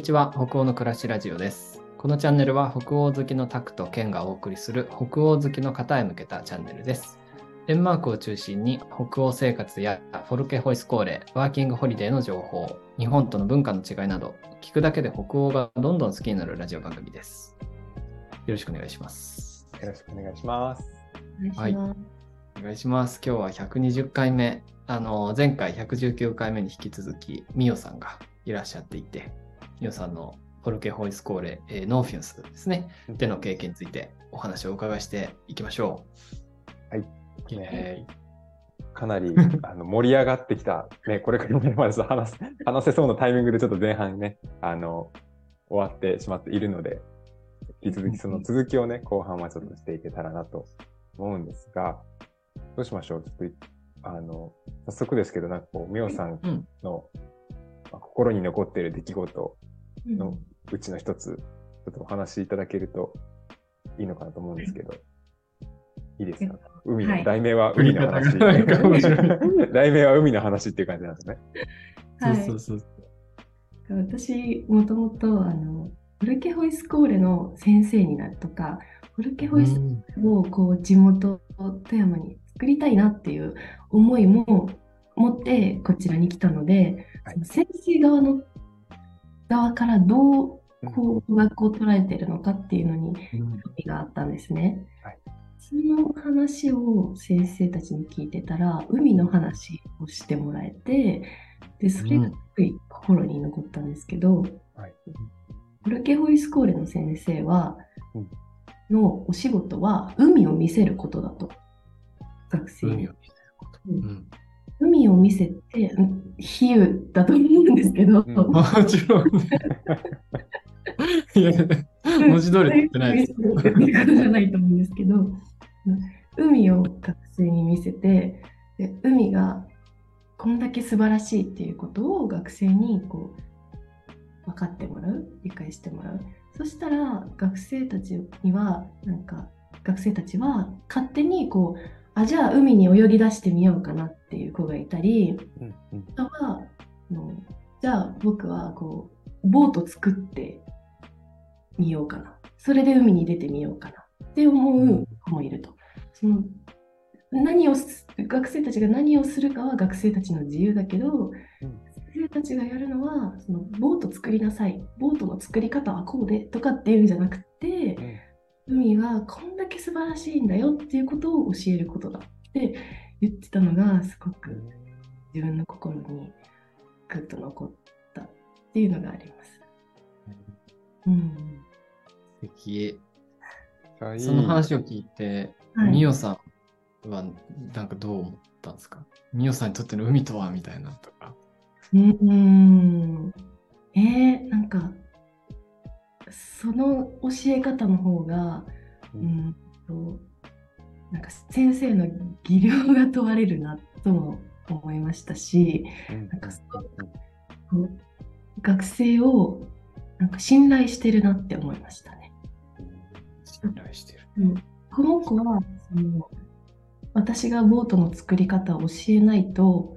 にちは北欧の暮らしラジオですこのチャンネルは北欧好きのタクとケンがお送りする北欧好きの方へ向けたチャンネルですデンマークを中心に北欧生活やフォルケホイスコーレ、ワーキングホリデーの情報、日本との文化の違いなど、聞くだけで北欧がどんどん好きになるラジオ番組です。よろしくお願いします。よろしくお願いします。はいお願いします。今日は120回目。あの、前回119回目に引き続き、ミオさんがいらっしゃっていて、ミオさんのフォルケホイスコーレ、えーノーフィンスですね、での経験についてお話をお伺いしていきましょう。はい。イエかなり あの盛り上がってきた、ね、これからねまず話す話せそうなタイミングでちょっと前半ね、あの、終わってしまっているので、引き続きその続きをね、後半はちょっとしていけたらなと思うんですが、どうしましょう？ちょっと、あの、早速ですけど、なんかこう、みおさん。の、まあ心に残っている出来事うんのうちの一つ、ちょっとお話しいただけるといいのかなと思うんですけど、いいですか？海の、はい。題名は海の話。題名は海の話っていう感じなんですね。はい。そうそうそう。私、もともと、あの、フルケホイスコーレの先生になるとか、フルケホイスうんをこう地元富山に作りたいなっていう思いも持ってこちらに来たので、はい。その先生側の側からどううんこう学校を捉えてるのかっていうのにうん。興味があったんですね。はい。その話を先生たちに聞いてたら、海の話をしてもらえて、でそれがすごい心に残ったんですけど、はい。フルケホイスコーレの先生は、うん。のお仕事は海を見せることだと。学生に。うん海を見せて、うん比喩だと思うんですけど、うん もちろんね。いや、文字通り言ってないです。じゃないと思うんですけど、海を学生に見せて、で海がこんだけ素晴らしいっていうことを学生にこう分かってもらう、理解してもらう。そしたら学生たちには、なんか学生たちは勝手にこう、あ、じゃあ海に泳ぎ出してみようかなっていう子がいたり、うんうんあとは、あのじゃあ僕はこうボート作ってみようかな。それで海に出てみようかなって思う子もいると。その何をす学生たちが何をするかは学生たちの自由だけど、うん学生たちがやるのはそのボート作りなさい、ボートの作り方はこうでとかっていうんじゃなくて、海はこんだけ素晴らしいんだよっていうことを教えることだって言ってたのがすごく自分の心にグッと残ったっていうのがあります。うん。素敵。うん。その話を聞いて、はいミオさんはなんかどう思ったんですか？ミオさんにとっての海とはみたいなとか。うーん。えー、なんか、その教え方の方が、ううんんと、なんか先生の技量が問われるなとも思いましたし、うんなんか学生をなんか信頼してるなって思いましたね。信頼してる。うんこの子はその私がボートの作り方を教えないと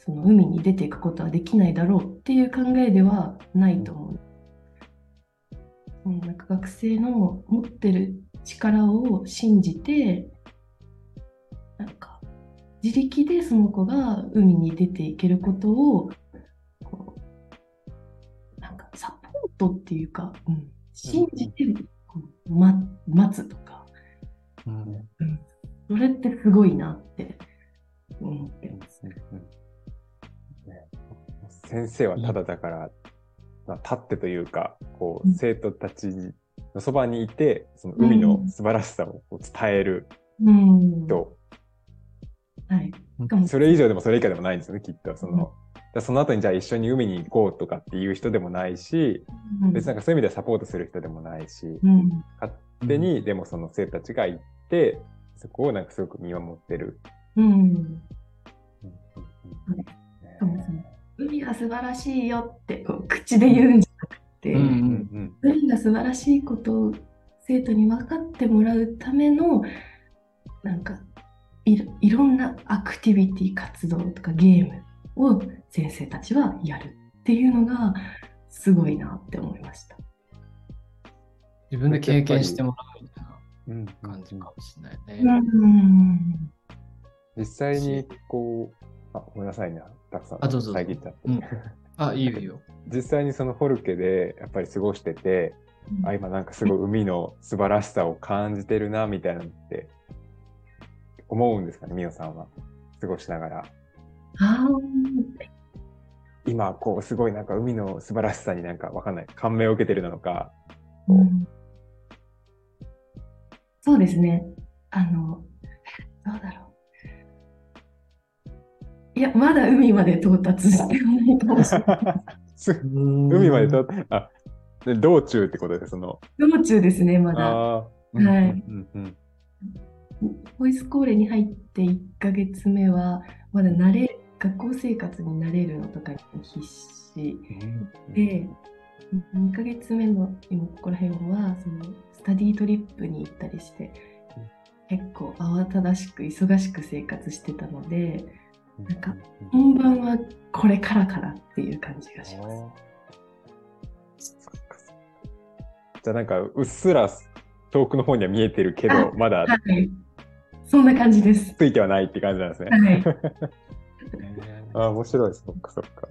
その海に出ていくことはできないだろうっていう考えではないと思う。うん、なんか学生の持ってる力を信じてなんか自力でその子が海に出ていけることをこうなんかサポートっていうか、うん、信じて待つとか、うん。それってすごいなって思ってます。先生はただだから、まあ、立ってというか、こう、うん生徒たちのそばにいて、その海の素晴らしさを伝えるうん。と、はい。それ以上でもそれ以下でもないんですよね、きっと。その、だからその後にじゃあ一緒に海に行こうとかっていう人でもないし、うん別になんかそういう意味ではサポートする人でもないし、うん。勝手にでもその生徒たちが行って、そこをなんかすごく見守ってる。うん。うんうんうんしかもその海が素晴らしいよってこう口で言うんじゃなくて、うんうんうん海が素晴らしいことを生徒に分かってもらうためのなんかいろいろんなアクティビティ活動とかゲームを先生たちはやるっていうのがすごいなって思いました。自分で経験してもらうみたいうんな感じかもしれないね。うん実際にこう、あ、ごめんなさいね、たくさんあどうぞ遮っちゃって。うん あ、いいよいいよ。実際にそのフォルケでやっぱり過ごしてて、あ、今なんかすごい海の素晴らしさを感じてるな、みたいなのって思うんですかね、ミオさんは。過ごしながら。あ今、こう、すごいなんか海の素晴らしさになんかわかんない。感銘を受けてるなのか。ーうんそうですね。あの、どうだろう。いや、まだ海まで到達してはないかもしれない。す海までと、あ、で道中ってことで、その、道中ですね、まだ。ああ、はい。うんうんボイスコーレに入って1ヶ月目は、まだ慣れ、学校生活に慣れるのとかに必死。うんで、2ヶ月目の今ここら辺は、そのスタディートリップに行ったりして、結構慌ただしく忙しく生活してたので、なんか本番はこれからからっていう感じがします。じゃあなんかうっすら遠くの方には見えてるけど、まだはい。そんな感じです。ついてはないって感じなんですね。はい。あ あ、面白い。そっかそっか。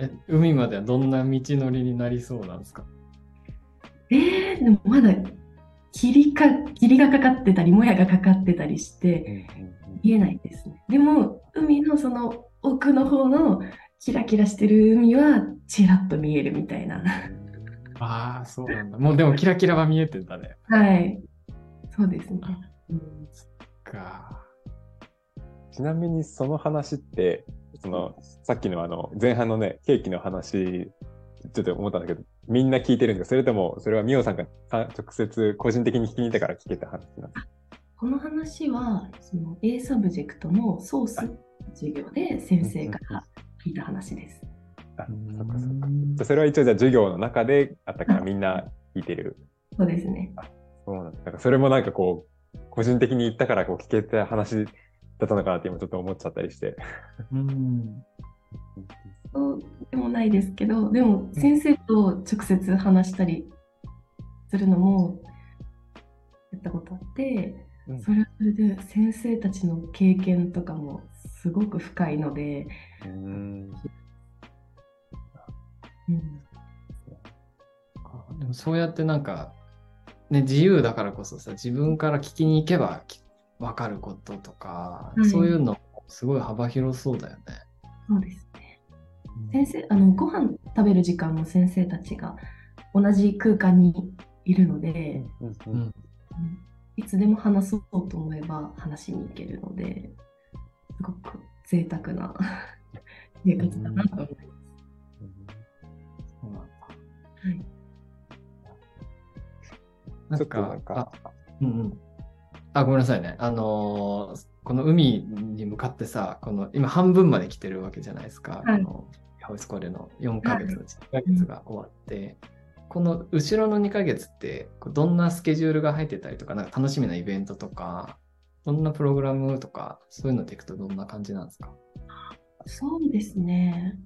え海まではどんな道のりになりそうなんですか？えー、でもまだ霧か霧がかかってたり、もやがかかってたりして、見えないですね。でも、海のその奥の方のキラキラしてる海はちらっと見えるみたいな。ああ、そうなんだ。もうでもキラキラは見えてんだね。はい。そうですね。そっか。ちなみにその話って、そのさっきのあの前半のね、ケーキの話、ちょっと思ったんだけど、みんな聞いてるんですかそれとも、それはミオさんがか直接個人的に聞きに行ったから聞けた話なんですか？この話は、その A サブジェクトのソース授業で先生から聞いた話です。あ、そっかそっか。じゃあそれは一応じゃあ授業の中であったからみんな聞いてる。そうですね。そうなんだ。かそれもなんかこう、個人的に言ったからこう聞けた話だったのかなって今ちょっと思っちゃったりして。うん。でもないですけど、でも先生と直接話したりするのもやったことあって、うんそれはそれで先生たちの経験とかもすごく深いので、うーん。うんあでもそうやってなんか、ね、自由だからこそさ、自分から聞きに行けばき分かることとか、はいそういうのすごい幅広そうだよね。そうですね。先生、あのご飯食べる時間も先生たちが同じ空間にいるので、うんううんんいつでも話そうと思えば話しに行けるので、すごく贅沢な 生活だなと思います。そうなんだはいなんちょっとなんか、かあ、うんうん。あ、ごめんなさいね。あのーこの海に向かってさ、この今半分まで来てるわけじゃないですか。はいこのハウスコレの4ヶ月のうち2ヶ月が終わって、この後ろの2ヶ月ってどんなスケジュールが入ってたりとか、なんか楽しみなイベントとか、どんなプログラムとか、そういうのっていくとどんな感じなんですか？そうですね。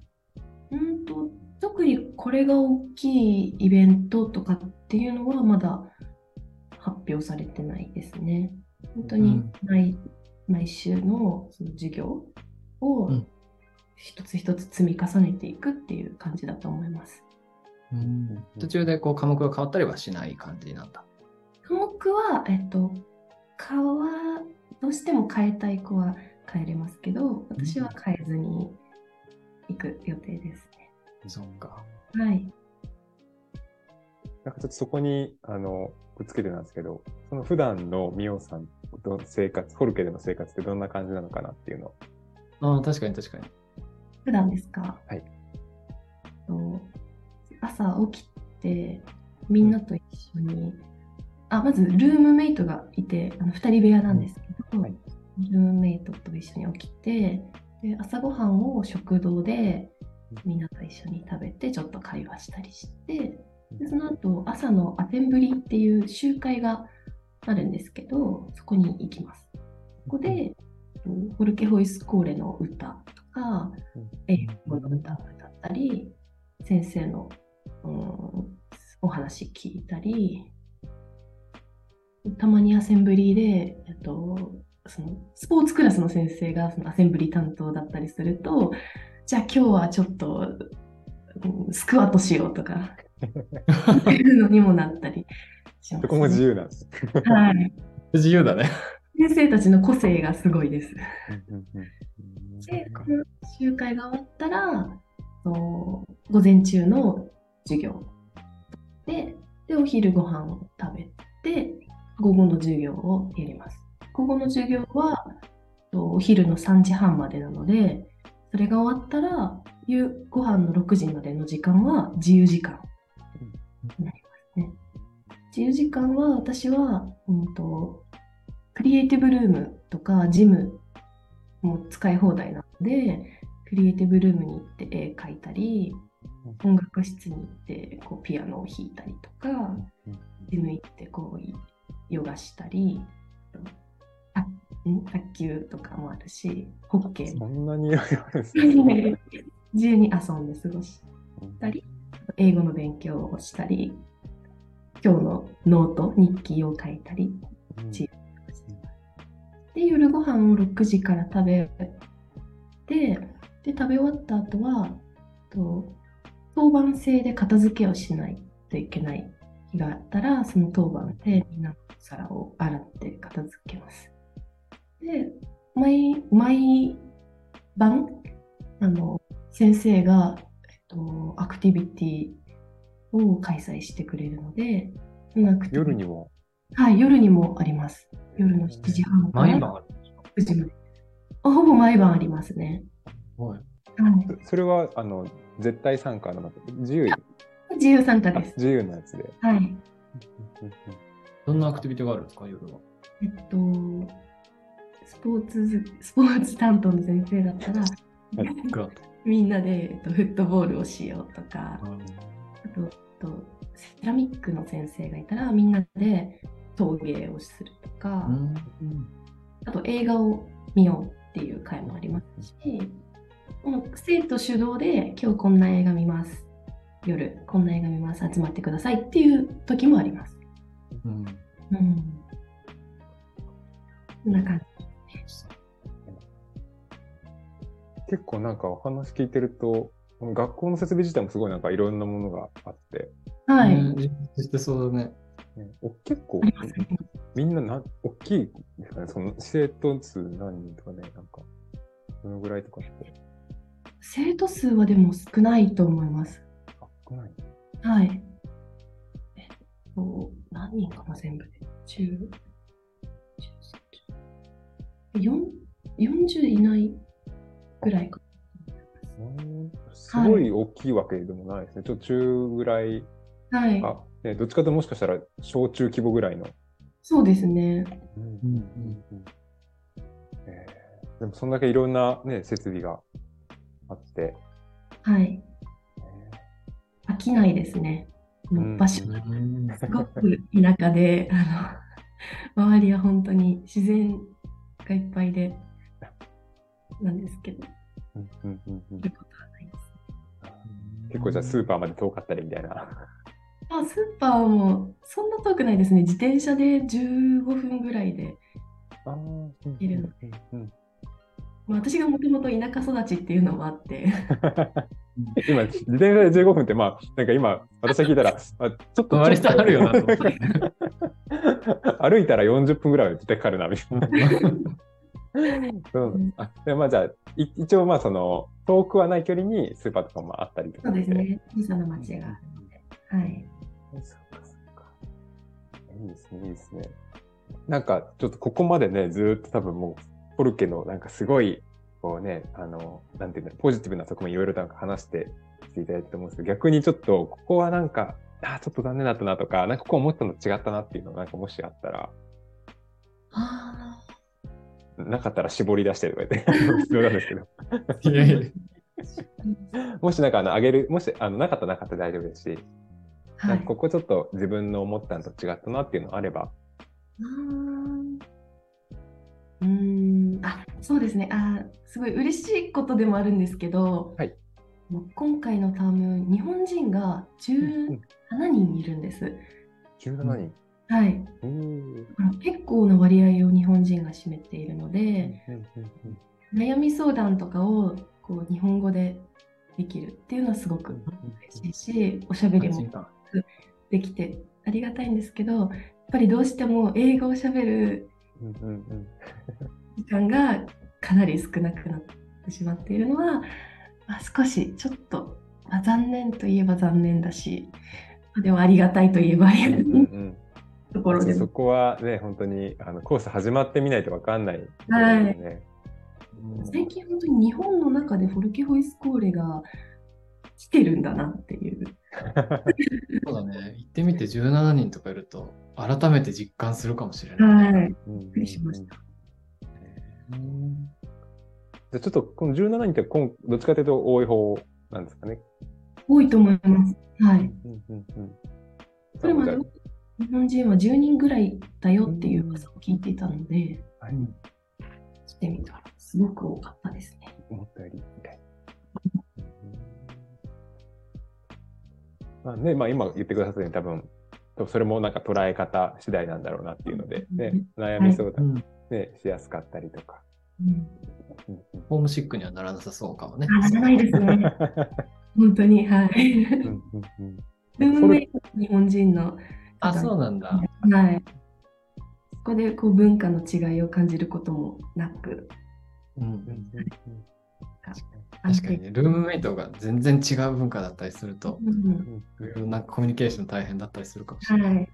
うんと、特にこれが大きいイベントとかっていうのはまだ発表されてないですね。本当にうん毎,、毎週のその授業をうん一つ一つ積み重ねていくっていう感じだと思います。途中でこう科目が変わったりはしない感じなんだ。科目は、えっと、変わ、どうしても変えたい子は変えれますけど、私は変えずに行く予定ですね。そっか。はい。なんかちょっとそこに、あの、くっつけてなんですけど、その普段のミオさんの生活、フォルケでの生活ってどんな感じなのかなっていうのを。ああ、確かに確かに。普段ですか？はい。と朝起きて、みんなと一緒に、あ、まずルームメイトがいて、あの2人部屋なんですけど、はい。ルームメイトと一緒に起きて、で朝ごはんを食堂でみんなと一緒に食べて、ちょっと会話したりして、でその後、朝のアテンブリっていう集会があるんですけど、そこに行きます。ここで、フォルケホイスコーレの歌とか、英語の歌を歌ったり先生の、うん、お話聞いたり、たまにアセンブリで、えっと、そのスポーツクラスの先生がそのアセンブリ担当だったりすると、じゃあ今日はちょっと、うんスクワットしようとか、いうのにもなったりします、そこも自由なんです。はい。自由だね。先生たちの個性がすごいです。で、この集会が終わったら、午前中の授業で、で、お昼ご飯を食べて、午後の授業をやります。午後の授業は、とお昼の3時半までなので、それが終わったら、夕ご飯の6時までの時間は自由時間になりますね。自由時間は私は、うんと、クリエイティブルームとかジムも使い放題なので、クリエイティブルームに行って絵描いたり、音楽室に行ってこうピアノを弾いたりとか、うん。ジム行ってこうヨガしたり、卓球とかもあるし、ホッケー。もそんなに。自由に遊んで過ごしたり、英語の勉強をしたり、今日のノート、日記を書いたり、うんで、夜ご飯を6時から食べて、で、食べ終わった後は、と当番制で片付けをしないといけない日があったら、その当番でみんなの皿を洗って片付けます。で、毎、毎晩、あの、先生が、えっと、アクティビティを開催してくれるので、夜にも。はい、夜にもあります。夜の7時半から毎晩ある。9時まで。あほぼ毎晩ありますね。はい。はい、そそれは、あの、絶対参加の、自由、自由参加あです。自由なやつで。はい。どんなアクティビティがあるんですか、夜は。えっと、スポーツず、スポーツ担当の先生だったら、がみんなで、えっと、フットボールをしようとか、あと、えっとセラミックの先生がいたら、みんなで陶芸をするとか、うんあと映画を見ようっていう会もありますし、もう生徒主導で今日こんな映画見ます。夜こんな映画見ます。集まってくださいっていう時もあります。うんうん。こんな感じ。結構なんかお話聞いてると、学校の設備自体もすごいなんかいろんなものがあって、はい。実してそうだね。ねお結構みんなな大きいですかね、その生徒数何人とかね、なんか、どのぐらいとかって。生徒数はでも少ないと思います。あ、少ない。はい。えっと、何人かな、全部で。10、10 4 40いないぐらいか。うんすごい大きいわけでもないですね。ちょっと中ぐらいはい。どっちかというともしかしたら小中規模ぐらいの。そうですね。うんえーでもそんだけいろんな、ね、設備があって、はい。え飽きないですね。うん場所うんすごく田舎で、あの、周りは本当に自然がいっぱいで、なんですけど。結構じゃあスーパーまで遠かったりみたいな。あ、スーパーもそんな遠くないですね。自転車で15分ぐらいで。あーうんいるのうんうんまあ、私がもともと田舎育ちっていうのもあって、今、自転車で15分って、まあ、なんか今、私が聞いたら、あちょっと。割とあるよなと思って。歩いたら40分ぐらいは絶対かかるな、みたいな。うんあでまあじゃあ、い一応、まあ、その、遠くはない距離にスーパーとかもあったりとかそうですね、小さな町があるので。はい。そっかそっか。いいですね、いいですね。なんか、ちょっとここまでね、ずーっと多分もう、ポルケのなんかすごい、こうね、あの、なんていうんだポジティブな側面いろいろなんか話してきていただいたと思うんですけど、逆にちょっと、ここはなんか、あーちょっと残念だったなとか、なんかここ思ったの違ったなっていうのなんかもしあったら、あなかったら絞り出してとか言って、必要なんですけど、いやいや。もしなんかあの、あげる、もし、あの、なかったらなかったで大丈夫ですし、あ、はい。ここちょっと自分の思ったのと違ったなっていうのあれば、うーん、あ、そうですね。あー、すごい嬉しいことでもあるんですけど、はい今回のターム、日本人が17人いるんです。17人。はい。結構な割合を日本人が占めているので、悩み相談とかをこう日本語でできるっていうのはすごく嬉しいし、おしゃべりもできてありがたいんですけど、やっぱりどうしても英語をしゃべる時間がかなり少なくなってしまっているのは、まあ、少しちょっと、まあ、残念といえば残念だし、まあでもありがたいといえばありがたいうんうんところでそこはね、本当にあのコース始まってみないと分かんないところですね。最近本当に日本の中でフォルケホイスコーレが来てるんだなっていう。そうだね。行ってみて17人とかいると、改めて実感するかもしれない。はい。びっくりしました。うんじゃあちょっとこの17人ってこんどっちかというと多い方なんですかね？多いと思います。はい。うんうんうんそれまで日本人は10人ぐらいだよっていう噂を聞いていたので、はい来てみたらすごく多かったですね。思ったよりみたいな。まあね、まあ今言ってくださったように多分、それもなんか捉え方次第なんだろうなっていうので、ね、悩み相談、うんねしやすかったりとか。うん、うんうんホームシックにはならなさそうかもね。あ、じゃないですね。本当に、はい。うんうんうん ルームメイト日本人のあ、そうなんだ。はい。そこでこう文化の違いを感じることもなく、うんうんうんうん確かにね、ルームメイトが全然違う文化だったりすると、うんうんいろんかコミュニケーション大変だったりするかもしれない。はい。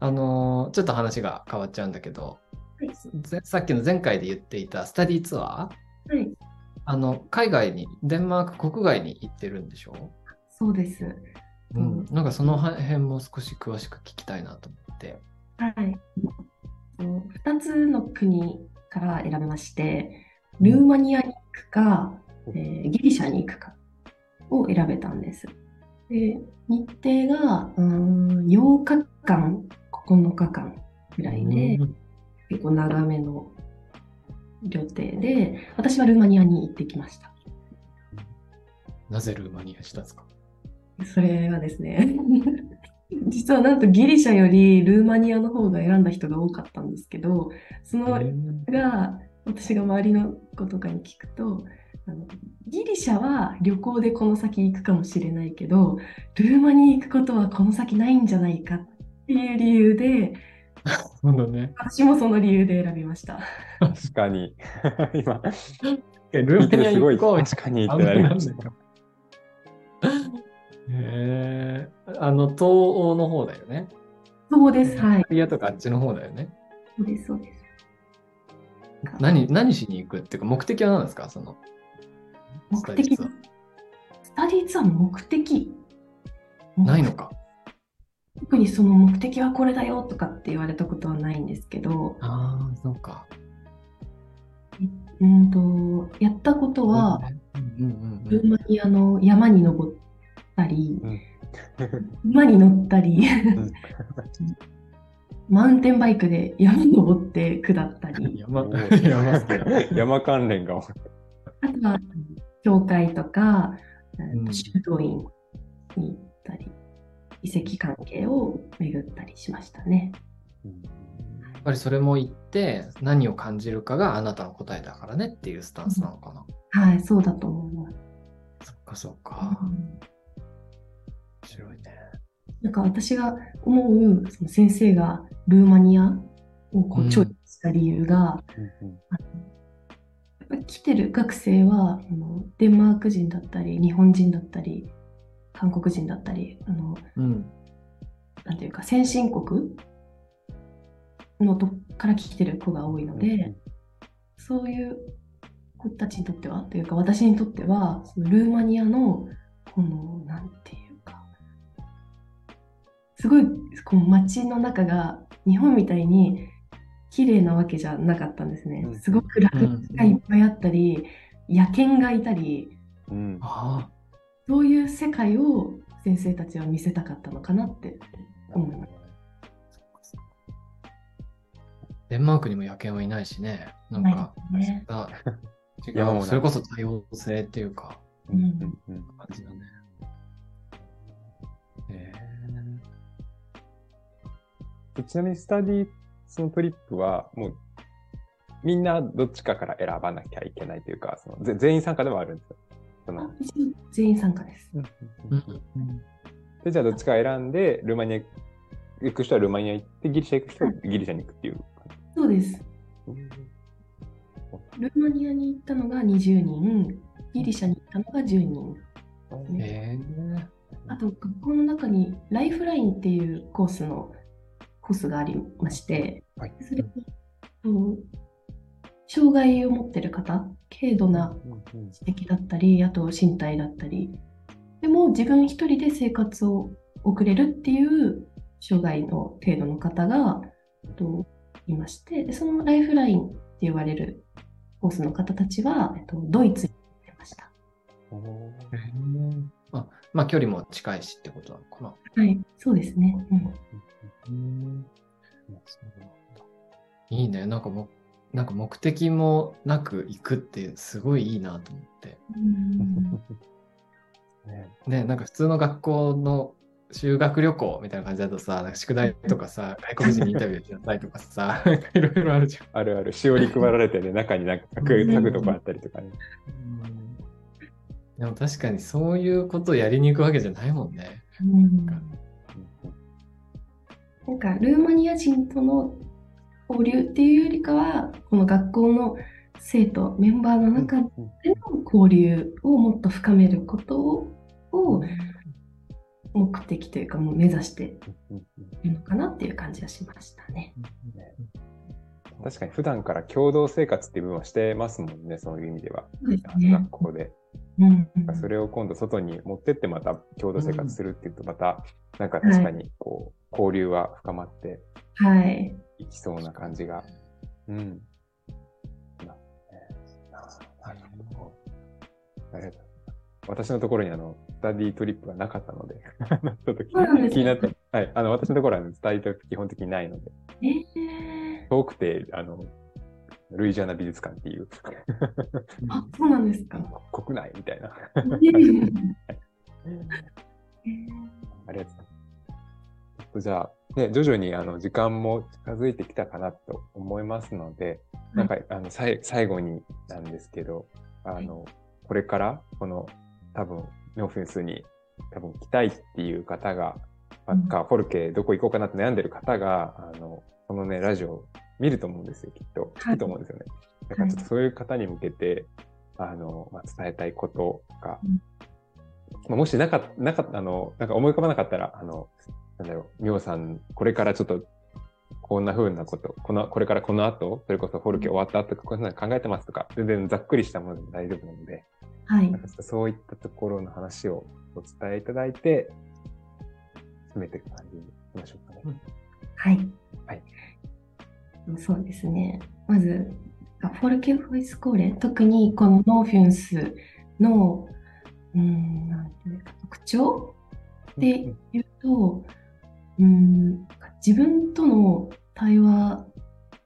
あのーちょっと話が変わっちゃうんだけど、はいぜさっきの前回で言っていたスタディツアー、はい、あの海外に、デンマーク国外に行ってるんでしょ？そうです。うん、なんかその辺も少し詳しく聞きたいなと思って。はい。そう2つの国から選べまして、ルーマニアに行くか、えーギリシャに行くかを選べたんです。で日程がうーん8日間、9日間ぐらいで、うん。結構長めの旅程で、私はルーマニアに行ってきました。なぜルーマニアしたんですか？それはですね、実はなんとギリシャよりルーマニアの方が選んだ人が多かったんですけど、そのが私が周りの子とかに聞くとあのギリシャは旅行でこの先行くかもしれないけどルーマニアに行くことはこの先ないんじゃないかっていう理由でほんとね。私もその理由で選びました。確かに。今、えル見ててすごい、こう確かにってなりました。へえあの、東欧の方だよね。そうです、はいイ。タとかあっちの方だよね。そうです、そうです。何、何しに行くっていうか、目的は何ですか？その、目的？スタディツアーツアーの目的？ないのか。特にその目的はこれだよとかって言われたことはないんですけど、ああ、そうか。うんとやったことは、うんうんうんルーマニアの山に登ったり、うん馬に乗ったり、んマウンテンバイクで山登って下ったうん。り、山、山関連が多い。あとは教会とか、うん修道院に行ったり、遺跡関係を巡ったりしましたね。やっぱりそれも言って、何を感じるかがあなたの答えだからねっていうスタンスなのかな。はい、そうだと思います。そっかそっか。うん面白いね。なんか私が思うその先生がルーマニアをこううんチョイスした理由が、うんうん来てる学生はあのデンマーク人だったり日本人だったり韓国人だったりあのうん。なんていうか先進国のとから来てる子が多いので、そういう子たちにとってはというか私にとってはそのルーマニアのこのなんていうかすごいこの街の中が日本みたいに綺麗なわけじゃなかったんですねうん。すごく落書きがいっぱいあったり、野犬がいたりうんあそういう世界を先生たちは見せたかったのかなって思います。デンマークにも野犬はいないしね。なんか、ね それこそ多様性っていうか、うんうん感じだね。ちなみにスタディそのトリップはもうみんなどっちかから選ばなきゃいけないというか、そのぜ全員参加ではあるんですよ。その全員参加です。ーうんでじゃあどっちか選んで、ルーマニア行く人はルーマニア行って、ギリシャ行く人はギリシャに行くっていう。そうです。ルーマニアに行ったのが20人、ギリシャに行ったのが10人。えーあと、学校の中にライフラインっていうコースのコースがありまして、はいそれと障害を持ってる方、軽度なうんうん知的だったり、あと身体だったり、でも自分一人で生活を送れるっていう障害の程度の方がといまして、でそのライフラインって言われるコースの方たちは、えっと、ドイツに行ってました。あまあ、距離も近いしってことなのかな。はい、そうですね。うんそうなんだいいね。なんかもなんか目的もなく行くってすごいいいなと思って。ねね、なんか普通の学校の修学旅行みたいな感じだとさ、なんか宿題とかさ、外国人にインタビューしなさいとかさ、いろいろあるじゃん。あるある、しおり配られてね、中になんか書くうん書くとこあったりとかね。でも確かにそういうことをやりに行くわけじゃないもんね。うんなんかルーマニア人との交流っていうよりかは、この学校の生徒、メンバーの中での交流をもっと深めることをを目的というか、もう目指しているのかなっていう感じがしましたね。確かに普段から共同生活っていう部分はしてますもんね、そういう意味では。ですね学。校で。うん。それを今度外に持ってってまた共同生活するっていうとまたなんか確かにこう交流は深まってはい。いきそうな感じが。うん。私のところにあの、スタディトリップがなかったので、ちょっと気になって、はい、あの、私のところは、ね、スタディトリップ基本的にないので、えー、遠くて、あの、ルイジアナ美術館っていう、あ、そうなんですか。国内みたいな。えー ありがとうございます。えっとじゃあ、ね、徐々にあの時間も近づいてきたかなと思いますので、なんかあのさい最後になんですけど、あのこれからこの多分ノーフェンスに多分来たいっていう方が、まあうんかフォルケどこ行こうかなって悩んでる方が、あのこのね、ラジオを見ると思うんですよ、きっと。聞くと思うんですよね。だからちょっとそういう方に向けて、あの、まあ、伝えたいこととか、うんまあ、もしなかなかあの、なんか思い浮かばなかったら、あの、なんだろう、みょうさん、これからちょっと、こんな風なこと、この、これからこの後、それこそフォルケ終わった後、こんなの考えてますとか、全然ざっくりしたものでも大丈夫なので、はいそういったところの話をお伝えいただいて、進めていく感じにしましょうかね。はい。はいそうですね。まず、フォルケフォイスコーレ、特にこのノーフュンスの、うん、なんていうか特徴で言うと、うん、自分との対話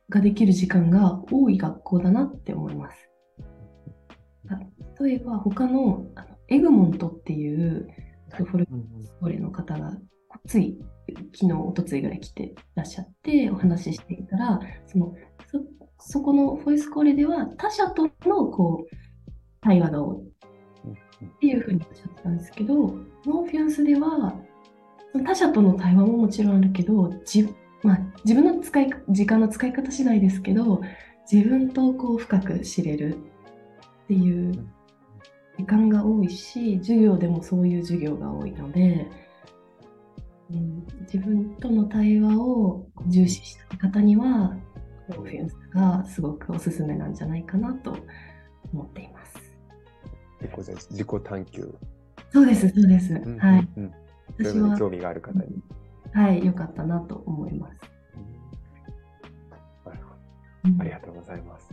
ができる時間が多い学校だなって思います。例えば、他のあのエグモントっていうフォルケ・フォイスコーレの方がつい昨日、おとついぐらい来てらっしゃってお話ししていたら、そのそこのフォイスコーレでは他者とのこう対話が多いっていうふうにおっしゃったんですけど、ノーフィアンスでは他者との対話ももちろんあるけど、じまあ、自分の使い時間の使い方次第ですけど、自分とこう深く知れるっていう時間が多いし、授業でもそういう授業が多いので、うん、自分との対話を重視したい方には、ノーフィアンスがすごくおすすめなんじゃないかなと思っています。自己探求。そうです、そうです。うんはい。うんうんそういうの私はに興味がある方に。はい、良かったなと思います。ありがとうございます。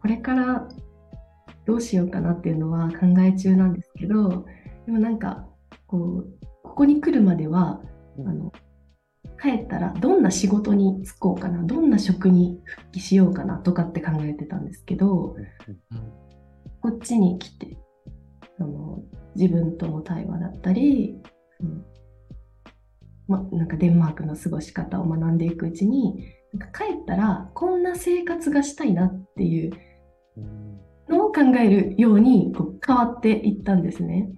これからどうしようかなっていうのは考え中なんですけど、でもなんか、こう、ここに来るまでは、うん。あの、帰ったらどんな仕事に就こうかなどんな職に復帰しようかなとかって考えてたんですけどこっちに来てその自分との対話だったり、うん。ま、なんかデンマークの過ごし方を学んでいくうちになんか帰ったらこんな生活がしたいなっていうのを考えるようにこう変わっていったんですね。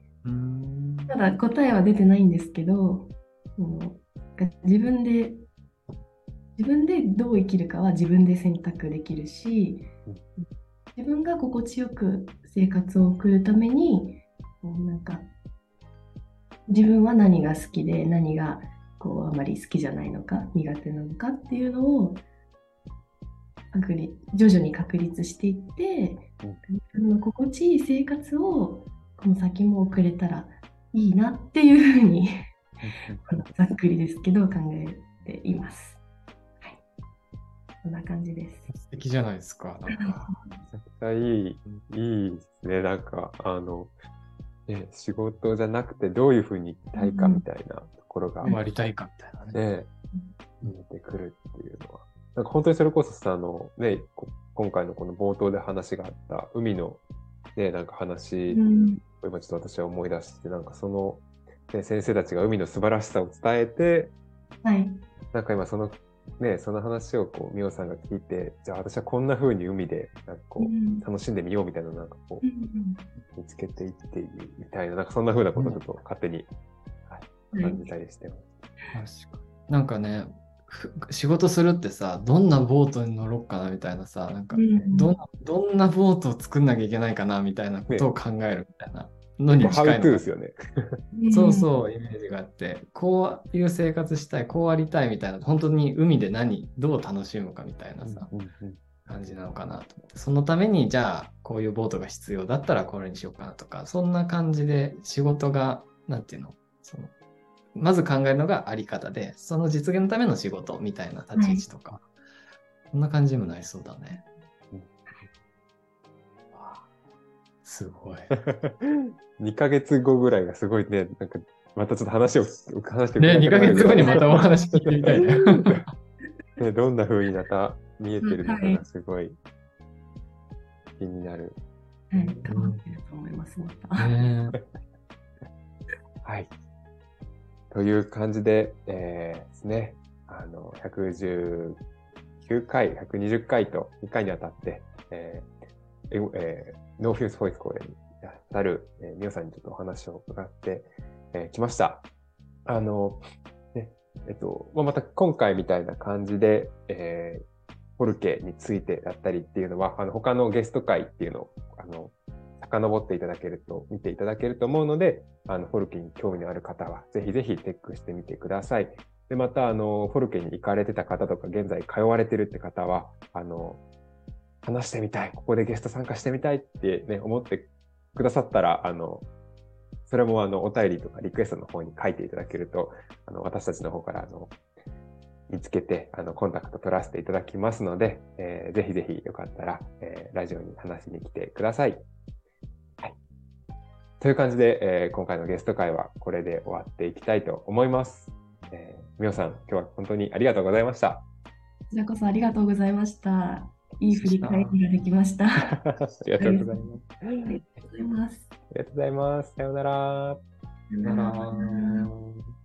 ただ答えは出てないんですけど、自分で自分でどう生きるかは自分で選択できるし自分が心地よく生活を送るためになんか自分は何が好きで何がこうあまり好きじゃないのか苦手なのかっていうのを確立徐々に確立していって、自分の心地いい生活をこの先も送れたらいいなっていうふうにざっくりですけど考えています。はい。こんな感じです。素敵じゃないですか。なんか。絶対いい、いいですね。なんか、あの、ね、仕事じゃなくてどういうふうに生きたいかみたいなところが、うん、りたいかみたいなね。ね見えてくるっていうのは。なん。か本当にそれこそさ、あの、ね、今回のこの冒頭で話があった海のね、なんか話を今ちょっと私は思い出して、なんかその、ね、先生たちが海の素晴らしさを伝えて、はい、なんか今その、ね、その話をこう、美桜さんが聞いて、じゃあ私はこんな風に海で、なんかこう、楽しんでみようみたいな、なんかこう、見つけていっているみたいな、なんかそんな風なことをちょっと勝手に、はい、感じたりしてます。確かに。なんかね、仕事するってさ、どんなボートに乗ろうかなみたいなさ、なんかどん、どんなボートを作んなきゃいけないかなみたいなことを考えるみたいなのに近いの。ですよね。そうそう、イメージがあって、こういう生活したい、こうありたいみたいな、本当に海で何、どう楽しむかみたいなさ、感じなのかなと思って、そのために、じゃあ、こういうボートが必要だったらこれにしようかなとか、そんな感じで仕事が、なんていうの、そのまず考えるのがあり方で、その実現のための仕事みたいな立ち位置とか、はい、こんな感じにもなりそうだね。すごい。2ヶ月後ぐらいがすごいね、なんかまたちょっと話を話してね、2ヶ月後にまたお話聞いてみたい ね。ねどんな風にまた見えてるのかがすごい気になる。はい、変わってると思います、また。はい。という感じで、えー、ですね、あの、119回、120回と2回にわたって、えーえー、 Nordfyns højskole にやったる、えー、みおさんにちょっとお話を伺ってき、えー、ました。あの、ね、えっと、まあ、また今回みたいな感じで、えー、フォルケについてだったりっていうのは、あの、他のゲスト会っていうのを、あの、遡っていただけると、見ていただけると思うので、あの、フォルケに興味のある方は、ぜひぜひチェックしてみてください。で、また、あの、フォルケに行かれてた方とか、現在通われてるって方は、あの、話してみたい、ここでゲスト参加してみたいってね、思ってくださったら、あの、それもあの、お便りとかリクエストの方に書いていただけると、あの、私たちの方からあの、見つけて、あの、コンタクト取らせていただきますので、えー、ぜひぜひよかったら、えー、ラジオに話しに来てください。という感じで、えー、今回のゲスト会はこれで終わっていきたいと思います。えー、みおさん、今日は本当にありがとうございました。こちらこそありがとうございました。いい振り返りができました。ありがとうございます。ありがとうございます。ありがとうございます。さようなら。さようなら。